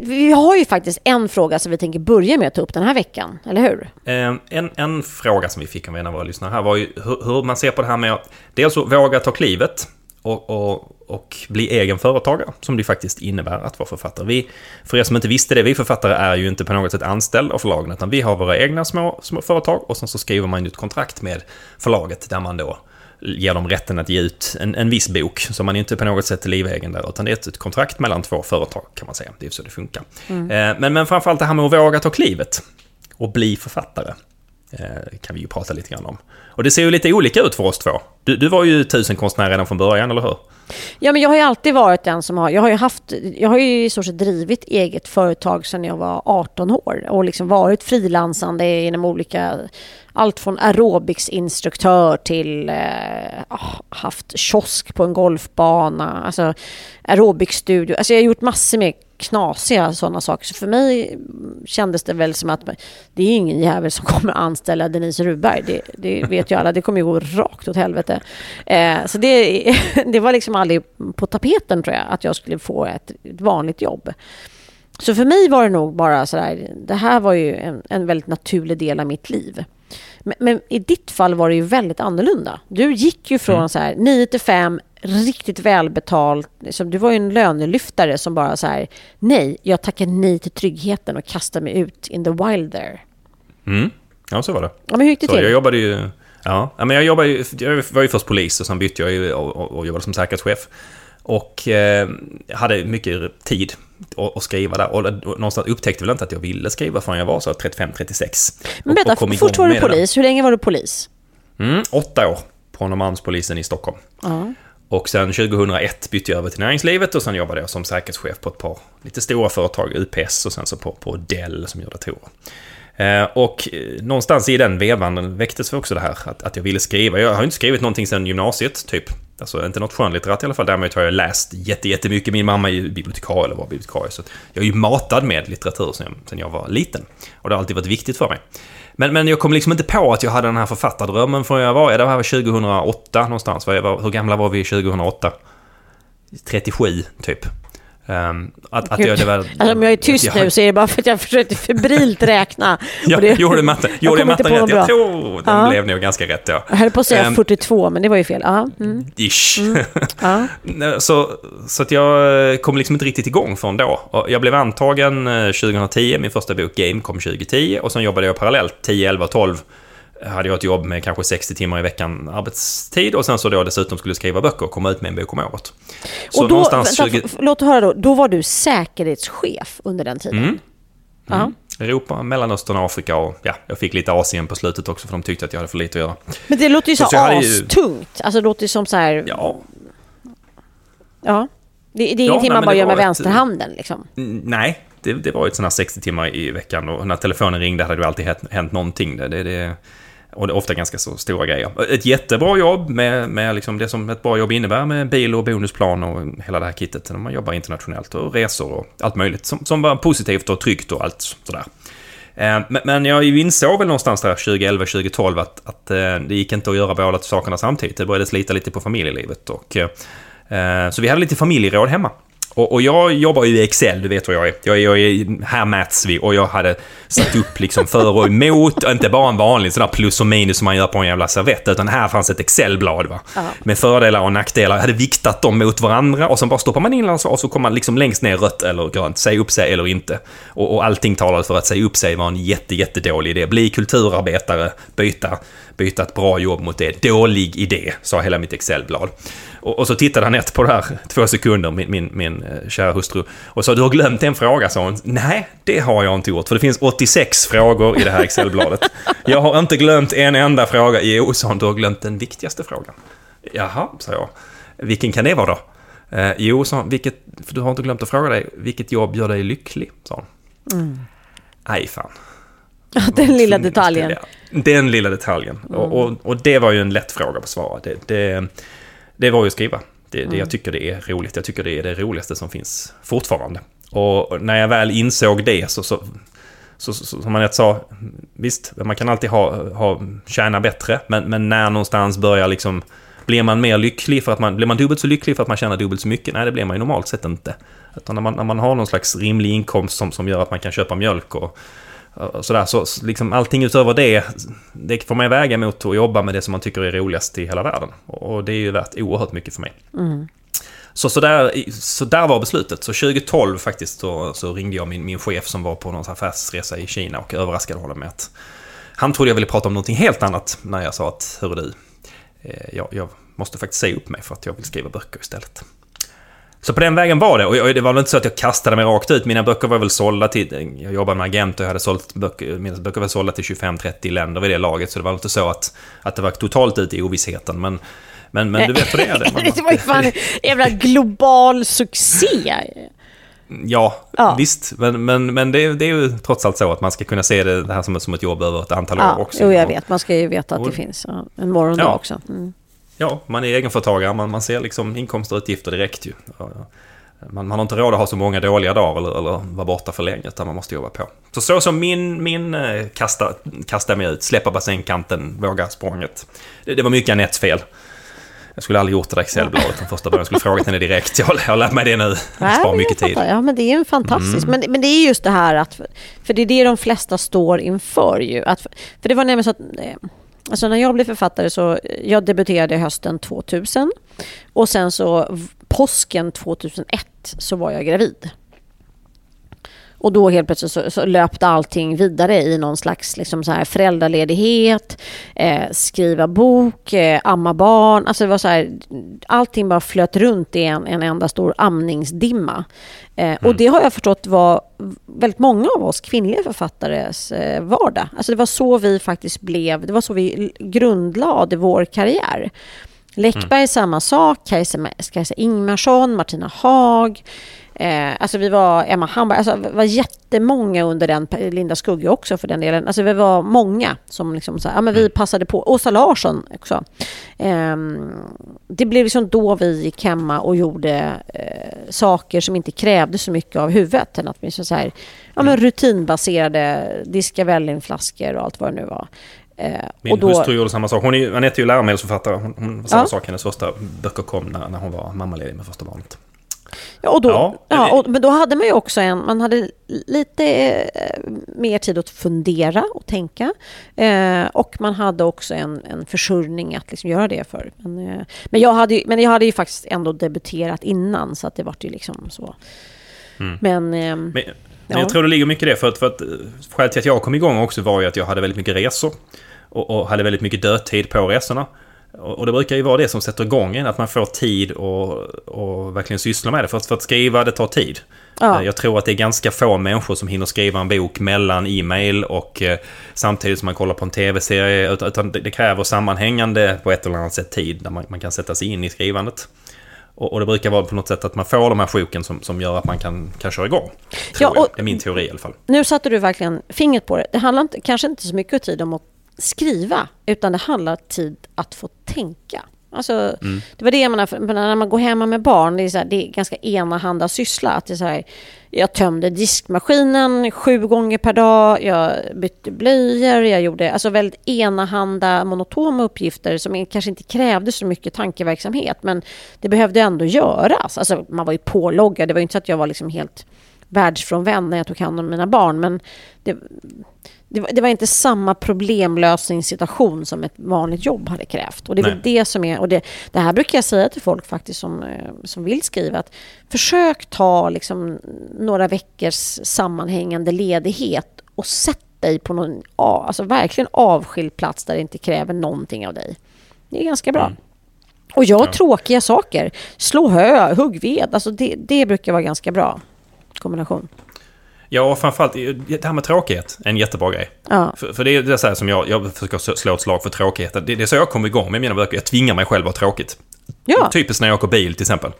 Vi har ju faktiskt en fråga som vi tänker börja med att ta upp den här veckan, eller hur? Ehm, en, en fråga som vi fick av en av våra lyssnare här var ju hur, hur man ser på det här med att dels att våga ta klivet och, och, och bli egen företagare, som det faktiskt innebär att vara författare. Vi, för er som inte visste det, vi författare är ju inte på något sätt anställda av förlagen, utan vi har våra egna små, små företag och sen så skriver man ju ett kontrakt med förlaget där man då ger dem rätten att ge ut en, en viss bok, så man är inte på något sätt livegen där, utan det är ett, ett kontrakt mellan två företag kan man säga. Det är så det funkar. Eh, men, men framförallt det här med att våga ta klivet och bli författare eh, kan vi ju prata lite grann om. Och det ser ju lite olika ut för oss två. Du, du var ju tusenkonstnär redan från början, eller hur? Ja, men jag har ju alltid varit den som har... Jag har ju, haft, jag har ju i stort sett drivit eget företag sedan jag var 18 år och liksom varit frilansande inom olika... Allt från aerobicsinstruktör till eh, ah, haft kiosk på en golfbana, alltså aerobicstudio. Alltså jag har gjort massor med knasiga sådana saker. Så för mig kändes det väl som att det är ingen jävel som kommer anställa Denise Rubberg. Det, det vet ju alla. Det kommer ju gå rakt åt helvete. Eh, så det, det var liksom aldrig på tapeten tror jag, att jag skulle få ett, ett vanligt jobb. Så för mig var det nog bara sådär, det här var ju en, en väldigt naturlig del av mitt liv. Men, men i ditt fall var det ju väldigt annorlunda. Du gick ju från så här 9 till 5, riktigt välbetalt. Liksom, du var ju en lönelyftare som bara så här, nej, jag tackar nej till tryggheten och kastar mig ut in the wild there. Mm. Ja, så var det. Ja, men hur gick det Så jag till? jobbade ju... Ja, men jag, jobbade ju, jag var ju först polis och sen bytte jag ju och, och, och jobbade som säkerhetschef. Och eh, hade mycket tid att, skriva där. Och, och någonstans upptäckte väl inte att jag ville skriva förrän jag var så 35-36. Men igång först var du polis. Hur länge var du polis? Mm, åtta år på Norrmalmspolisen i Stockholm. Ja. Och sen 2001 bytte jag över till näringslivet och sen jobbade jag som säkerhetschef på ett par lite stora företag, UPS och sen så på, på Dell som gör datorer. Eh, och eh, någonstans i den vevan väcktes också det här att, att jag ville skriva. Jag har inte skrivit någonting sedan gymnasiet, typ. Alltså inte något skönlitterärt i alla fall. Däremot har jag läst jättemycket. Min mamma är ju bibliotekarie, eller var bibliotekarie. Så jag är ju matad med litteratur sedan jag, sedan jag var liten. Och det har alltid varit viktigt för mig. Men, men jag kom liksom inte på att jag hade den här författardrömmen förrän jag var, Ja, det var 2008 någonstans. Hur gamla var vi 2008? 37, typ. Ehm, att, att jag, det var, Alltså om jag är tyst jag- nu så är det bara för att jag försökte febrilt räkna. Ja, det- gjorde matte. Jag Gjorde jag matten rätt? Jag tror den blev nog ganska rätt då. Jag höll på att säga Ehm, 42, men det var ju fel. Ja, mm. Ish. Nej, så, så att jag kom liksom inte riktigt igång från då. Jag blev antagen eh, 2010, min första bok Game kom 2010 och sen jobbade jag parallellt 10, 11, 12 hade jag ett jobb med kanske 60 timmar i veckan arbetstid och sen så då dessutom skulle skriva böcker och komma ut med en bok om året. Så Och då, någonstans vänta, 20... f- låt höra då, då var du säkerhetschef under den tiden? Mm. Ja. Europa, Mellanöstern, Afrika och ja, jag fick lite Asien på slutet också för de tyckte att jag hade för lite att göra. Men det låter ju så, Så hade ju- astungt. Alltså det låter ju som så här, ja. Ja, Det, det är Ja, ingenting nej, man bara gör med ett- vänsterhanden liksom. Mm, Nej, det, det var ju ett sådana 60 timmar i veckan och när telefonen ringde hade det alltid hänt, hänt någonting. Det, det, det, och det är ofta ganska så stora grejer. Ett jättebra jobb med, med liksom det som ett bra jobb innebär med bil och bonusplan och hela det här kittet. När man jobbar internationellt och resor och allt möjligt som, som var positivt och tryggt och allt sådär. Eh, men, jag insåg väl någonstans där 2011-2012 att, att eh, det gick inte att göra båda sakerna samtidigt. Det började slita lite på familjelivet. Och, eh, så vi hade lite familjeråd hemma. Och, och jag jobbar ju i Excel, du vet vad jag är. Jag, är- jag är här mäts vi och jag hade satt upp liksom för och emot, inte bara en vanlig sån där plus och minus som man gör på en jävla servett, utan här fanns ett Excel-blad va. Med fördelar och nackdelar. Jag hade viktat dem mot varandra och sen bara stoppar man in alla svar och så kommer man liksom längst ner rött eller grönt, säg upp sig eller inte. Och, och allting talade för att säga upp sig var en jätte, jättedålig idé. Bli kulturarbetare, byta, byta ett bra jobb mot det. Dålig idé, sa hela mitt Excel-blad. Och, och så tittade Anette på det här två sekunder, min, min, min eh, kära hustru, och sa du har glömt en fråga, sa hon. Nej, det har jag inte gjort, för det finns 86 frågor i det här Excel-bladet. Jag har inte glömt en enda fråga. Jo, sa hon, du har glömt den viktigaste frågan. Jaha, sa jag. Vilken kan det vara då? Eh, jo, sa hon, vilket, för du har inte glömt att fråga dig, vilket jobb gör dig lycklig? Sa hon. aj fan. Den lilla detaljen. Den lilla detaljen. Och, och, och det var ju en lätt fråga att besvara. Det, det, det var ju att skriva. Det, det, jag tycker det är roligt. Jag tycker det är det roligaste som finns fortfarande. Och när jag väl insåg det så, så, så, så som man sa, visst, man kan alltid ha, ha, tjäna bättre, men, men när någonstans börjar liksom blir man mer lycklig för att man, blir man dubbelt så lycklig för att man tjänar dubbelt så mycket? Nej, det blir man ju normalt sett inte. Utan när man, när man har någon slags rimlig inkomst som, som gör att man kan köpa mjölk och sådär, så liksom allting utöver det, det får man väga mot att jobba med det som man tycker är roligast i hela världen. Och det är ju värt oerhört mycket för mig. Så, så, där, så där var beslutet. Så 2012 faktiskt så, så ringde jag min, min chef som var på någon affärsresa i Kina och överraskade honom med att han trodde jag ville prata om någonting helt annat när jag sa att hörru du, eh, jag, jag måste faktiskt säga upp mig för att jag vill skriva böcker istället. Så på den vägen var det. Och jag, det var väl inte så att jag kastade mig rakt ut. Mina böcker var väl sålda till... Jag jobbade med agent och jag hade sålt böcker... Mina böcker var sålda till 25-30 länder vid det laget. Så det var inte så att, att det var totalt ute i ovissheten. Men, men, men du vet hur det är. Det. Var ju fan en jävla global succé. Ja, Ja. visst. Men, men, men det, är- det är ju trots allt så att man ska kunna se det, här som, som ett jobb över ett antal år Ja, också. jo, jag vet. Man ska ju veta att det och- finns en morgondag Ja. också. Mm. Ja, man är egenföretagare, man, man ser liksom inkomster och utgifter direkt ju. Man, man har inte råd att ha så många dåliga dagar eller, eller vara borta för länge, utan man måste jobba på. Så så som min, min eh, kasta, kasta mig ut, släppa bassängkanten, våga språnget. Det, det var mycket Anettes fel. Jag skulle aldrig gjort det där Excel-bladet från första början. Jag skulle frågat henne direkt. Jag, har- lärt mig det nu. Nej, Spara men mycket tid. Mm. Ja, men det är ju fantastiskt. Men, men det är just det här att... För det är det de flesta står inför ju. Att, för det var nämligen så att... Alltså när jag blev författare så... Jag debuterade hösten 2000. Och sen så påsken 2001 så var jag gravid. Och då helt plötsligt så, så löpte allting vidare i någon slags liksom så här föräldraledighet, eh, skriva bok, eh, amma barn. Alltså det var så här, allting bara flöt runt i en, en enda stor amningsdimma. Eh, Och det har jag förstått var väldigt många av oss kvinnliga författares eh, vardag. Alltså det var så vi faktiskt blev, det var så vi grundlade vår karriär. Läckberg samma sak, Kajsa, Kajsa Ingmarsson, Martina Haag. Eh, alltså vi var Emma Hamberg, alltså vi var jättemånga under den, Linda Skugge också för den delen. Alltså vi var många som liksom så här, ja men vi passade på. Åsa Larsson också. Ehm, det blev liksom då vi gick hemma och gjorde eh, saker som inte krävde så mycket av huvudet. Än att vi så här, ja men rutinbaserade, diska Vellinflaskor och allt vad det nu var. Eh, Min och då, hustru gjorde samma sak. Hon är, Anette är ju läromedelsförfattare. Hon, hon, samma Ja. sak. Hennes första böcker kom när, när hon var mammaledig med första barnet. Ja, och då, Ja, ja, och, men då hade man ju också en, man hade lite eh, mer tid att fundera och tänka. Eh, och man hade också en, en försörjning att liksom göra det för. Men, eh, men, jag hade ju, men jag hade ju faktiskt ändå debuterat innan så att det var ju liksom så. Mm. Men, Ja. men jag tror det ligger mycket i det. För att, för att eh, skälet till att jag kom igång också var ju att jag hade väldigt mycket resor. Och, och hade väldigt mycket dödtid på resorna. Och, det brukar ju vara det som sätter igång en, att man får tid och, och verkligen syssla med det. För att, för att skriva, det tar tid. Ja. Eh, Jag tror att det är ganska få människor som hinner skriva en bok mellan e-mail och eh, samtidigt som man kollar på en tv-serie. Utan, det, det kräver sammanhängande på ett eller annat sätt tid där man, man kan sätta sig in i skrivandet. Och, det brukar vara på något sätt att man får de här sjoken som, som gör att man kan, kan köra igång. Ja. Det är min teori i alla fall. nu satte du verkligen fingret på det. Det handlar inte, kanske inte så mycket tid om att skriva, utan det handlar tid att få tänka. Alltså, Det var det jag menade, för- men när man går hemma med barn, det är, så här, det är ganska enahanda syssla. Att det är så här, jag tömde diskmaskinen sju gånger per dag, jag bytte blöjor, jag gjorde alltså väldigt enahanda monotoma uppgifter som kanske inte krävde så mycket tankeverksamhet, men det behövde ändå göras. Alltså, man var ju påloggad, det var ju inte så att jag var liksom helt världsfrånvänd när jag tog hand om mina barn, men det, det, var, det var inte samma problemlösningssituation som ett vanligt jobb hade krävt. Och det är det som är, och det, det här brukar jag säga till folk faktiskt som, eh, som vill skriva, att försök ta liksom några veckors sammanhängande ledighet och sätt dig på någon, ja, alltså verkligen avskild plats där det inte kräver någonting av dig. Det är ganska bra. Och gör tråkiga saker. Slå hö, hugg ved. Alltså det, det brukar vara ganska bra kombination. Ja, och framförallt det här med tråkighet är en jättebra grej. Ja. För, för det är det så här som jag, jag försöker slå ett slag för tråkigheten. Det, det är så jag kommer igång med mina böcker. Jag tvingar mig själv att ha tråkigt. Ja. Typiskt när jag åker bil till exempel.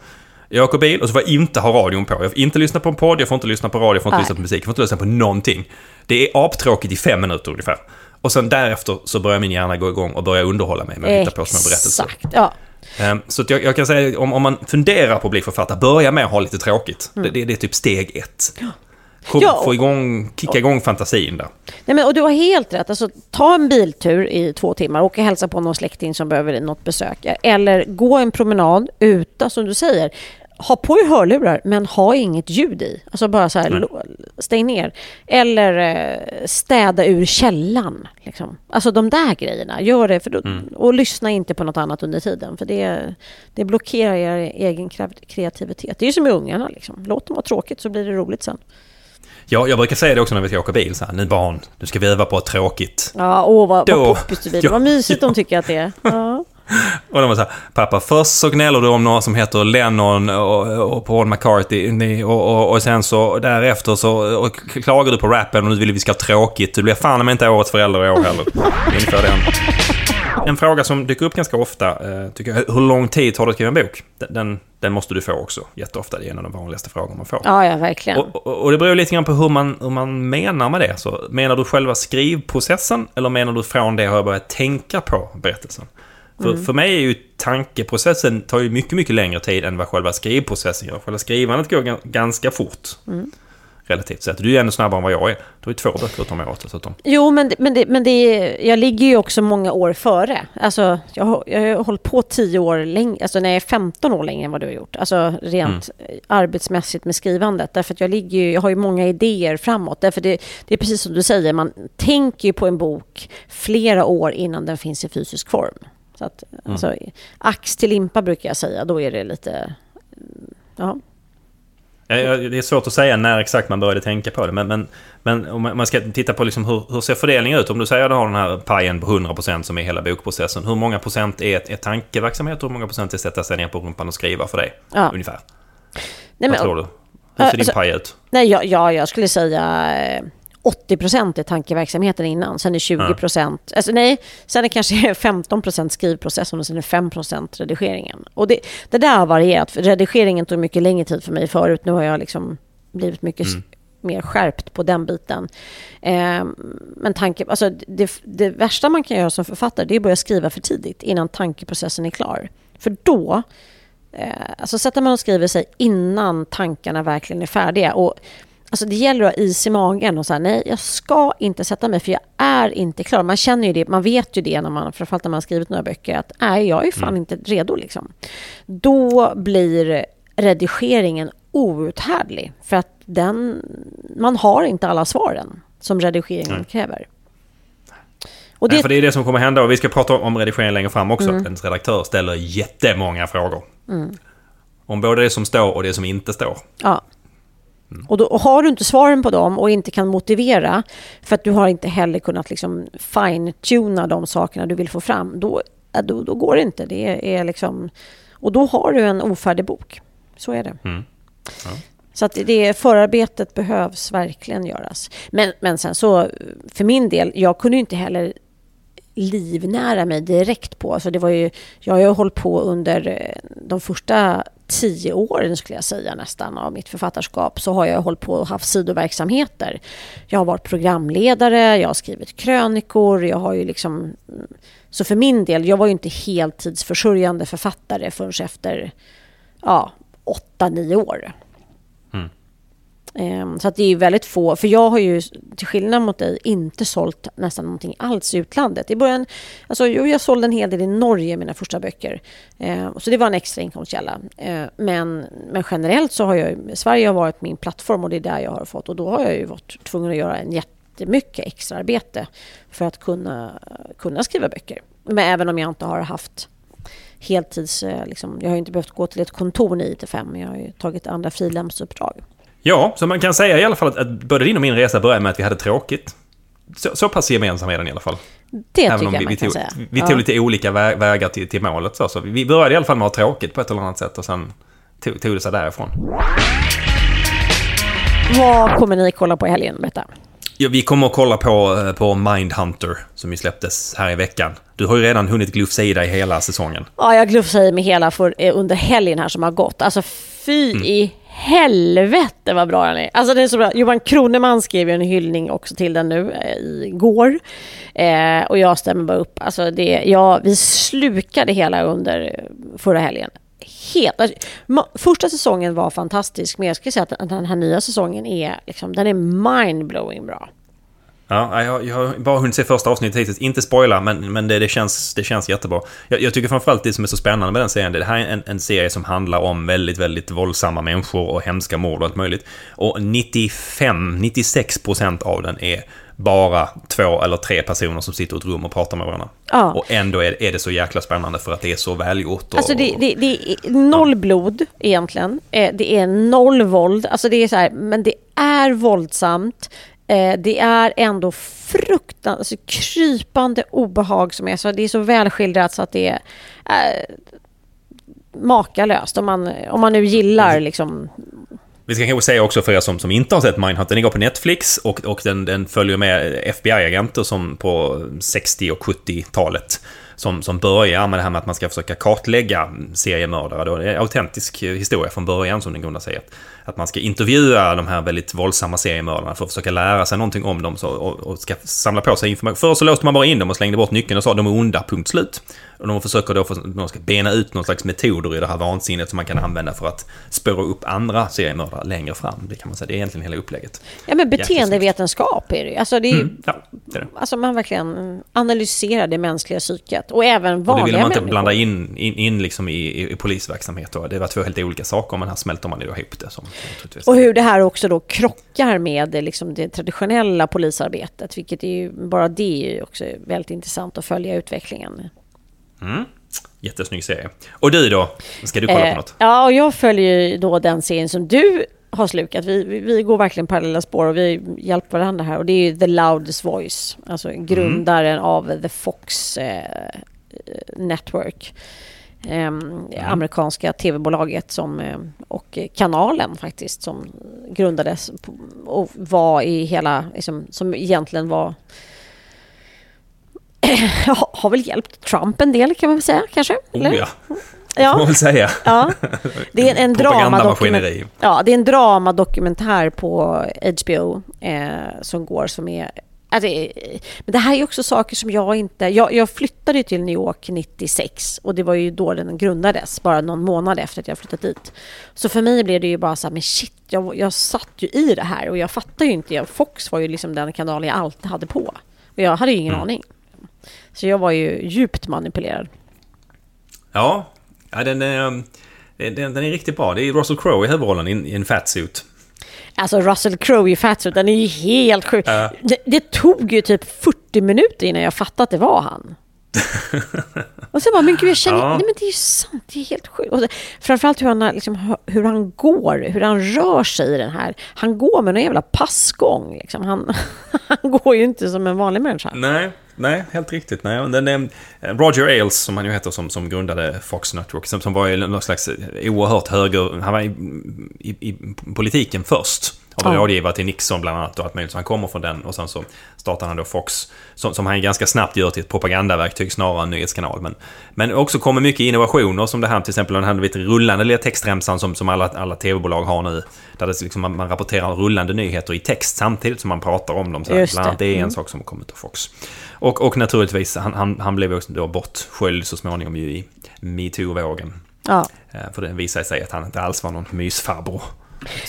Jag åker bil och så får jag inte ha radion på. Jag får inte lyssna på en podd, jag får inte lyssna på radio, jag får inte Nej. lyssna på musik, jag får inte lyssna på någonting. Det är aptråkigt i fem minuter ungefär. Och sen därefter så börjar min hjärna gå igång och börja underhålla mig med att hitta på små berättelser. Exakt, ja. Ehm, Så jag, jag kan säga, om, om man funderar på att bli författare, börja med att ha lite tråkigt. Det, det, det är typ steg ett. Kom, Mm. Ja, och- få igång, kicka igång fantasin där. Nej, men, och du har helt rätt. Alltså, ta en biltur i två timmar, och hälsa på någon släkting som behöver något besök. Eller gå en promenad utan, som du säger. Ha på er hörlurar, men ha inget ljud i. Alltså bara så här, stäng ner. Eller eh, städa ur källan. Liksom. Alltså de där grejerna, gör det. För då, Mm. Och lyssna inte på något annat under tiden. För det, det blockerar er egen kreativitet. Det är ju som med ungarna. Liksom. Låt dem ha tråkigt så blir det roligt sen. Ja, jag brukar säga det också när vi ska åka bil. Så här, nu barn, nu ska vi öva på tråkigt. Ja, åh vad, Då- vad poppis det blir. Ja, vad mysigt ja. de tycker att det är. Ja. Och de var så här, pappa, först så gnäller du om några som heter Lennon och, och Paul McCartney och, och, och sen så därefter så och klagar du på rappen och nu vill vi ska ha tråkigt. Du blir fan inte årets förälder i år heller. Ungefär den. En fråga som dyker upp ganska ofta, eh, tycker jag, hur lång tid tar det att skriva en bok? Den, den, den måste du få också, jätteofta. Det är en av de vanligaste frågorna man får. ja, ja, verkligen. Och, och, och det beror lite grann på hur man, hur man menar med det. Så menar du själva skrivprocessen eller menar du från det har jag börjat tänka på berättelsen? För, för mig är ju tankeprocessen tar ju mycket, mycket längre tid än vad själva skrivprocessen gör. Själva skrivandet går ga- ganska fort. Relativt sett. Du är ännu snabbare än vad jag är. Du har ju två böcker att om året dessutom. Jo, men, det- men, det, men det, jag ligger ju också många år före. Alltså, jag, jag har hållit på tio år längre, alltså när jag är 15 år längre än vad du har gjort. Alltså rent Mm. arbetsmässigt med skrivandet. Därför att jag ligger ju, jag har ju många idéer framåt. Därför det, det är precis som du säger, man tänker ju på en bok flera år innan den finns i fysisk form. Så att, Mm. alltså, ax till limpa brukar jag säga, då är det lite... Ja. Det är svårt att säga när exakt man började tänka på det. Men, men, men om man ska titta på liksom hur, hur ser fördelningen ut? Om du säger att du har den här pajen på 100% som är hela bokprocessen. Hur många procent är, är tankeverksamhet och hur många procent är sätta sig ner på rumpan och skriva för dig? Ja. Ungefär. Nej, Vad tror du? Hur ser din alltså- paj ut? Nej, ja, ja, jag skulle säga eh, 80 procent är tankeverksamheten innan. Sen är 20 procent... Alltså nej, sen är kanske 15 procent skrivprocessen och sen är 5 procent redigeringen. Och det, det där har varierat. För redigeringen tog mycket längre tid för mig förut. Nu har jag liksom blivit mycket s- mer skärpt på den biten. Eh, men tanke, alltså det, det värsta man kan göra som författare det är att börja skriva för tidigt innan tankeprocessen är klar. För då Eh, alltså sätter man och skriver sig innan tankarna verkligen är färdiga. Och, alltså det gäller att ha is i magen och säga nej, jag ska inte sätta mig för jag är inte klar. Man känner ju det, man vet ju det när man, framförallt när man har skrivit några böcker, att nej, jag är fan inte redo liksom. Då blir redigeringen outhärdlig för att den, man har inte alla svaren som redigeringen kräver. Och Nej, för det är det som kommer hända och vi ska prata om redigering längre fram också. Mm. Ens redaktör ställer jättemånga frågor. Om både det som står och det som inte står. Ja. Och, då, och har du inte svaren på dem och inte kan motivera för att du har inte heller kunnat liksom fine-tuna de sakerna du vill få fram, då, ja, då, då går det inte. Det är, liksom, och då har du en ofärdig bok. Så är det. Mm. Så att det förarbetet behövs verkligen göras. Men, men sen så, för min del, jag kunde inte heller livnära mig direkt på. Alltså det var ju, jag har ju hållit på under eh, de första tio åren skulle jag säga nästan av mitt författarskap så har jag hållit på och haft sidoverksamheter. Jag har varit programledare, jag har skrivit krönikor, jag har ju liksom... Mm, så för min del, jag var ju inte heltidsförsörjande författare förrän efter ja, åtta, nio år. Ehm, så att det är väldigt få, för jag har ju till skillnad mot dig inte sålt nästan någonting alls i utlandet. I början, alltså jo, jag sålde en hel del i Norge mina första böcker. Ehm, så det var en extra inkomstkälla. Ehm, men, men generellt så har jag, Sverige har varit min plattform och det är där jag har fått. Och då har jag ju varit tvungen att göra en jättemycket extra arbete för att kunna, kunna skriva böcker. Men även om jag inte har haft heltids... Eh, liksom, jag har inte behövt gå till ett kontor 9 till 5. Jag har ju tagit andra frilansuppdrag. Ja, så man kan säga i alla fall att, att både din och min resa började med att vi hade tråkigt. Så, så pass gemensam är den i alla fall. Det Även tycker om jag vi, man vi kan tog, säga. vi Ja. tog lite olika vä vägar till, till målet. Så, så vi började i alla fall med att ha tråkigt på ett eller annat sätt och sen tog, tog det sig därifrån. Vad kommer ni kolla på i helgen? Berätta. Ja, vi kommer att kolla på, eh, på Mindhunter som ju släpptes här i veckan. Du har ju redan hunnit glufsa i dig hela säsongen. Ja, jag glufsade i mig hela för, eh, under helgen här som har gått. Alltså fy Mm. i helvete vad bra den är. Alltså den är så bra. Johan Kroneman skrev ju en hyllning också till den nu eh, igår. Eh, och jag stämmer bara upp. Alltså det, ja, vi slukade hela under förra helgen. Helt, alltså, ma- första säsongen var fantastisk, men jag skulle säga att den här nya säsongen är, liksom, den är mindblowing bra. Ja, jag, jag har bara hunnit se första avsnittet hittills. Inte spoila, men, men det, det, känns, det känns jättebra. Jag, jag tycker framförallt det som är så spännande med den serien, det här är en, en serie som handlar om väldigt, väldigt våldsamma människor och hemska mord och allt möjligt. Och 95-96% av den är bara två eller tre personer som sitter i ett rum och pratar med varandra. Ja. Och ändå är, är det så jäkla spännande för att det är så välgjort. Och, Alltså det, det, det är noll blod egentligen. Eh, Det är noll våld. Alltså det är så här, men det är våldsamt. Eh, Det är ändå fruktansvärt alltså krypande obehag som är så. Det är så välskildrat så att det är eh, makalöst. Om man, om man nu gillar liksom... Vi ska kanske säga också för er som, som inte har sett Mindhunter, den går på Netflix och, och den, den följer med FBI-agenter som på 60 och 70-talet som, som börjar med det här med att man ska försöka kartlägga seriemördare. Då. Det är en autentisk historia från början som den grundar sig i. Att, man ska intervjua de här väldigt våldsamma seriemördarna för att försöka lära sig någonting om dem så, och, och ska samla på sig information. Förr så låste man bara in dem och slängde bort nyckeln och sa de är onda, punkt slut. Och de försöker då få, de ska bena ut någon slags metoder i det här vansinnet som man kan använda för att spåra upp andra seriemördare längre fram. Det kan man säga, det är egentligen hela upplägget. Ja men beteendevetenskap är det ju. Alltså, det är, Mm, ja, det är det. alltså man verkligen analyserar det mänskliga psyket. Och även Och det vanliga ville man inte människor. blanda in, in, in liksom i, i, i polisverksamhet. Då. Det var två helt olika saker, men här smälter man det då ihop det. Som. Och hur det här också då krockar med eh, liksom det traditionella polisarbetet. Vilket är ju, bara det är ju också väldigt intressant att följa utvecklingen. Mm. Jättesnygg serie. Och du då? Ska du kolla på Eh, något? Ja, och jag följer ju då den serien som du har slukat. Vi, vi, vi går verkligen parallella spår och vi hjälper varandra här. Och det är ju The Loudest Voice. Alltså grundaren av The Fox eh, Network. Ehm, Amerikanska tv-bolaget som, eh, och kanalen faktiskt som grundades på, och var i hela, liksom, som egentligen var har väl hjälpt Trump en del kan man väl säga kanske? Oh ja, det Ja. får man väl säga. Ja, det är en Propagandamaskineri. dramadokument- ja, det är en dramadokumentär på HBO eh, som går som är... Alltså, eh, men det här är också saker som jag inte... Jag, jag flyttade till New York 96 och det var ju då den grundades, bara någon månad efter att jag flyttat dit. Så för mig blev det ju bara så här, men shit, jag, jag satt ju i det här och jag fattar ju inte. Jag, Fox var ju liksom den kanalen jag alltid hade på. Och jag hade ju ingen Mm. aning. Så jag var ju djupt manipulerad. Ja, ja den, är, den, den är riktigt bra. Det är Russell Crowe i huvudrollen i en- i en fatsuit. Alltså Russell Crowe i Fatsuit, den är ju helt sjuk. Det, det tog ju typ 40 minuter innan jag fattade att det var han. och sen bara, men gud jag känner, Ja. nej men det är ju sant, det är helt sjukt. Och det, framförallt hur han, liksom, hur han går, hur han rör sig i den här. Han går med en jävla passgång liksom. Han, han går ju inte som en vanlig människa. Nej, nej, helt riktigt. Nej. Den, är Roger Ailes, som han ju heter, som, som grundade Fox Network, som, som var i någon slags oerhört höger... Han var i, i, i politiken först. Och var Ja. rådgivare till Nixon bland annat och allt möjligt. Så han kommer från den och sen så startade han då Fox. Som, som han ganska snabbt gör till ett propagandaverktyg snarare än nyhetskanal. Men, men också kommer mycket innovationer som det här till exempel den här lite rullande lilla textremsan som, som alla, alla tv-bolag har nu. Där det liksom, man, man rapporterar rullande nyheter i text samtidigt som man pratar om dem. Så bland annat det. är en Mm. sak som har kommit av Fox. Och, och naturligtvis, han, han, han blev också då bortsköljd så småningom ju i metoo-vågen. Ja. Eh, För det visade sig att han inte alls var någon mysfarbror.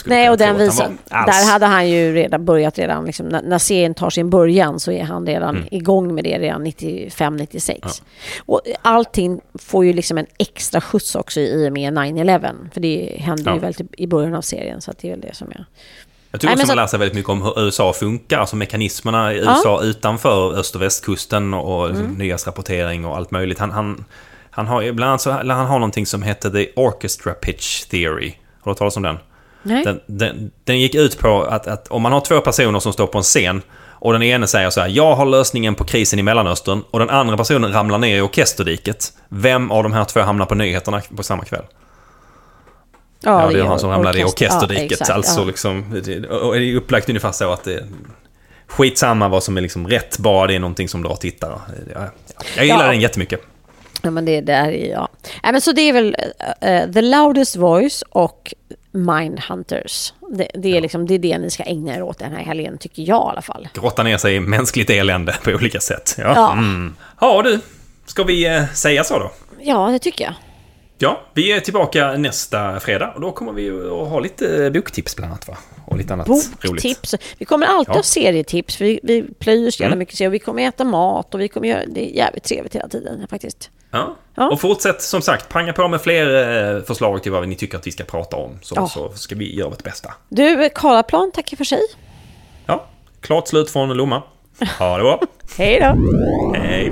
Nej, och den visar, där hade han ju redan börjat redan, liksom, när, när serien tar sin början så är han redan Mm. igång med det redan 95-96. Och allting får ju liksom en extra skjuts också i och med 9-11, för det hände Ja. ju väldigt i början av serien, så det är väl det som är... Jag tycker Nej, också men man så- lär sig väldigt mycket om hur USA funkar, alltså mekanismerna i Ja. USA utanför öst och västkusten och Mm. nyhetsrapportering och allt möjligt. Han, han, han har ibland annat så han har någonting som heter The Orchestra Pitch Theory. Har du hört talas om den? Nej? Den, den, den gick ut på att, att om man har två personer som står på en scen och den ene säger så här “Jag har lösningen på krisen i Mellanöstern” och den andra personen ramlar ner i orkesterdiket. Vem av de här två hamnar på nyheterna på samma kväll? Ja, det är han som ramlade i orkester- orkesterdiket. Ja, exakt, alltså ja. liksom, det- och det är upplagt ungefär så att det... Skitsamma vad som är liksom rätt, bara det är någonting som drar tittare. Jag, jag gillar Ja. den jättemycket. Ja, men det där är, ja. Nej, men så det är väl eh, The Loudest Voice och Mindhunters. Det, det, är liksom, det är det ni ska ägna er åt den här helgen, tycker jag i alla fall. Grotta ner sig i mänskligt elände på olika sätt. Ja, Ja. Mm. ja du. Ska vi eh, säga så då? Ja, det tycker jag. Ja, vi är tillbaka nästa fredag och då kommer vi att ha lite boktips bland annat va? Och lite annat roligt. Boktips. Vi kommer alltid Ja. ha serietips, för vi, vi plöjer så jävla Mm. mycket serier. Vi kommer äta mat och vi kommer göra... Det är jävligt trevligt hela tiden faktiskt. Ja. Ja. Och fortsätt som sagt, panga på med fler eh, förslag till vad ni tycker att vi ska prata om. Så, Ja. så ska vi göra vårt bästa. Du, Karlaplan tackar för sig. Ja, klart slut från Lomma. Ha det bra. Hej då! Hej.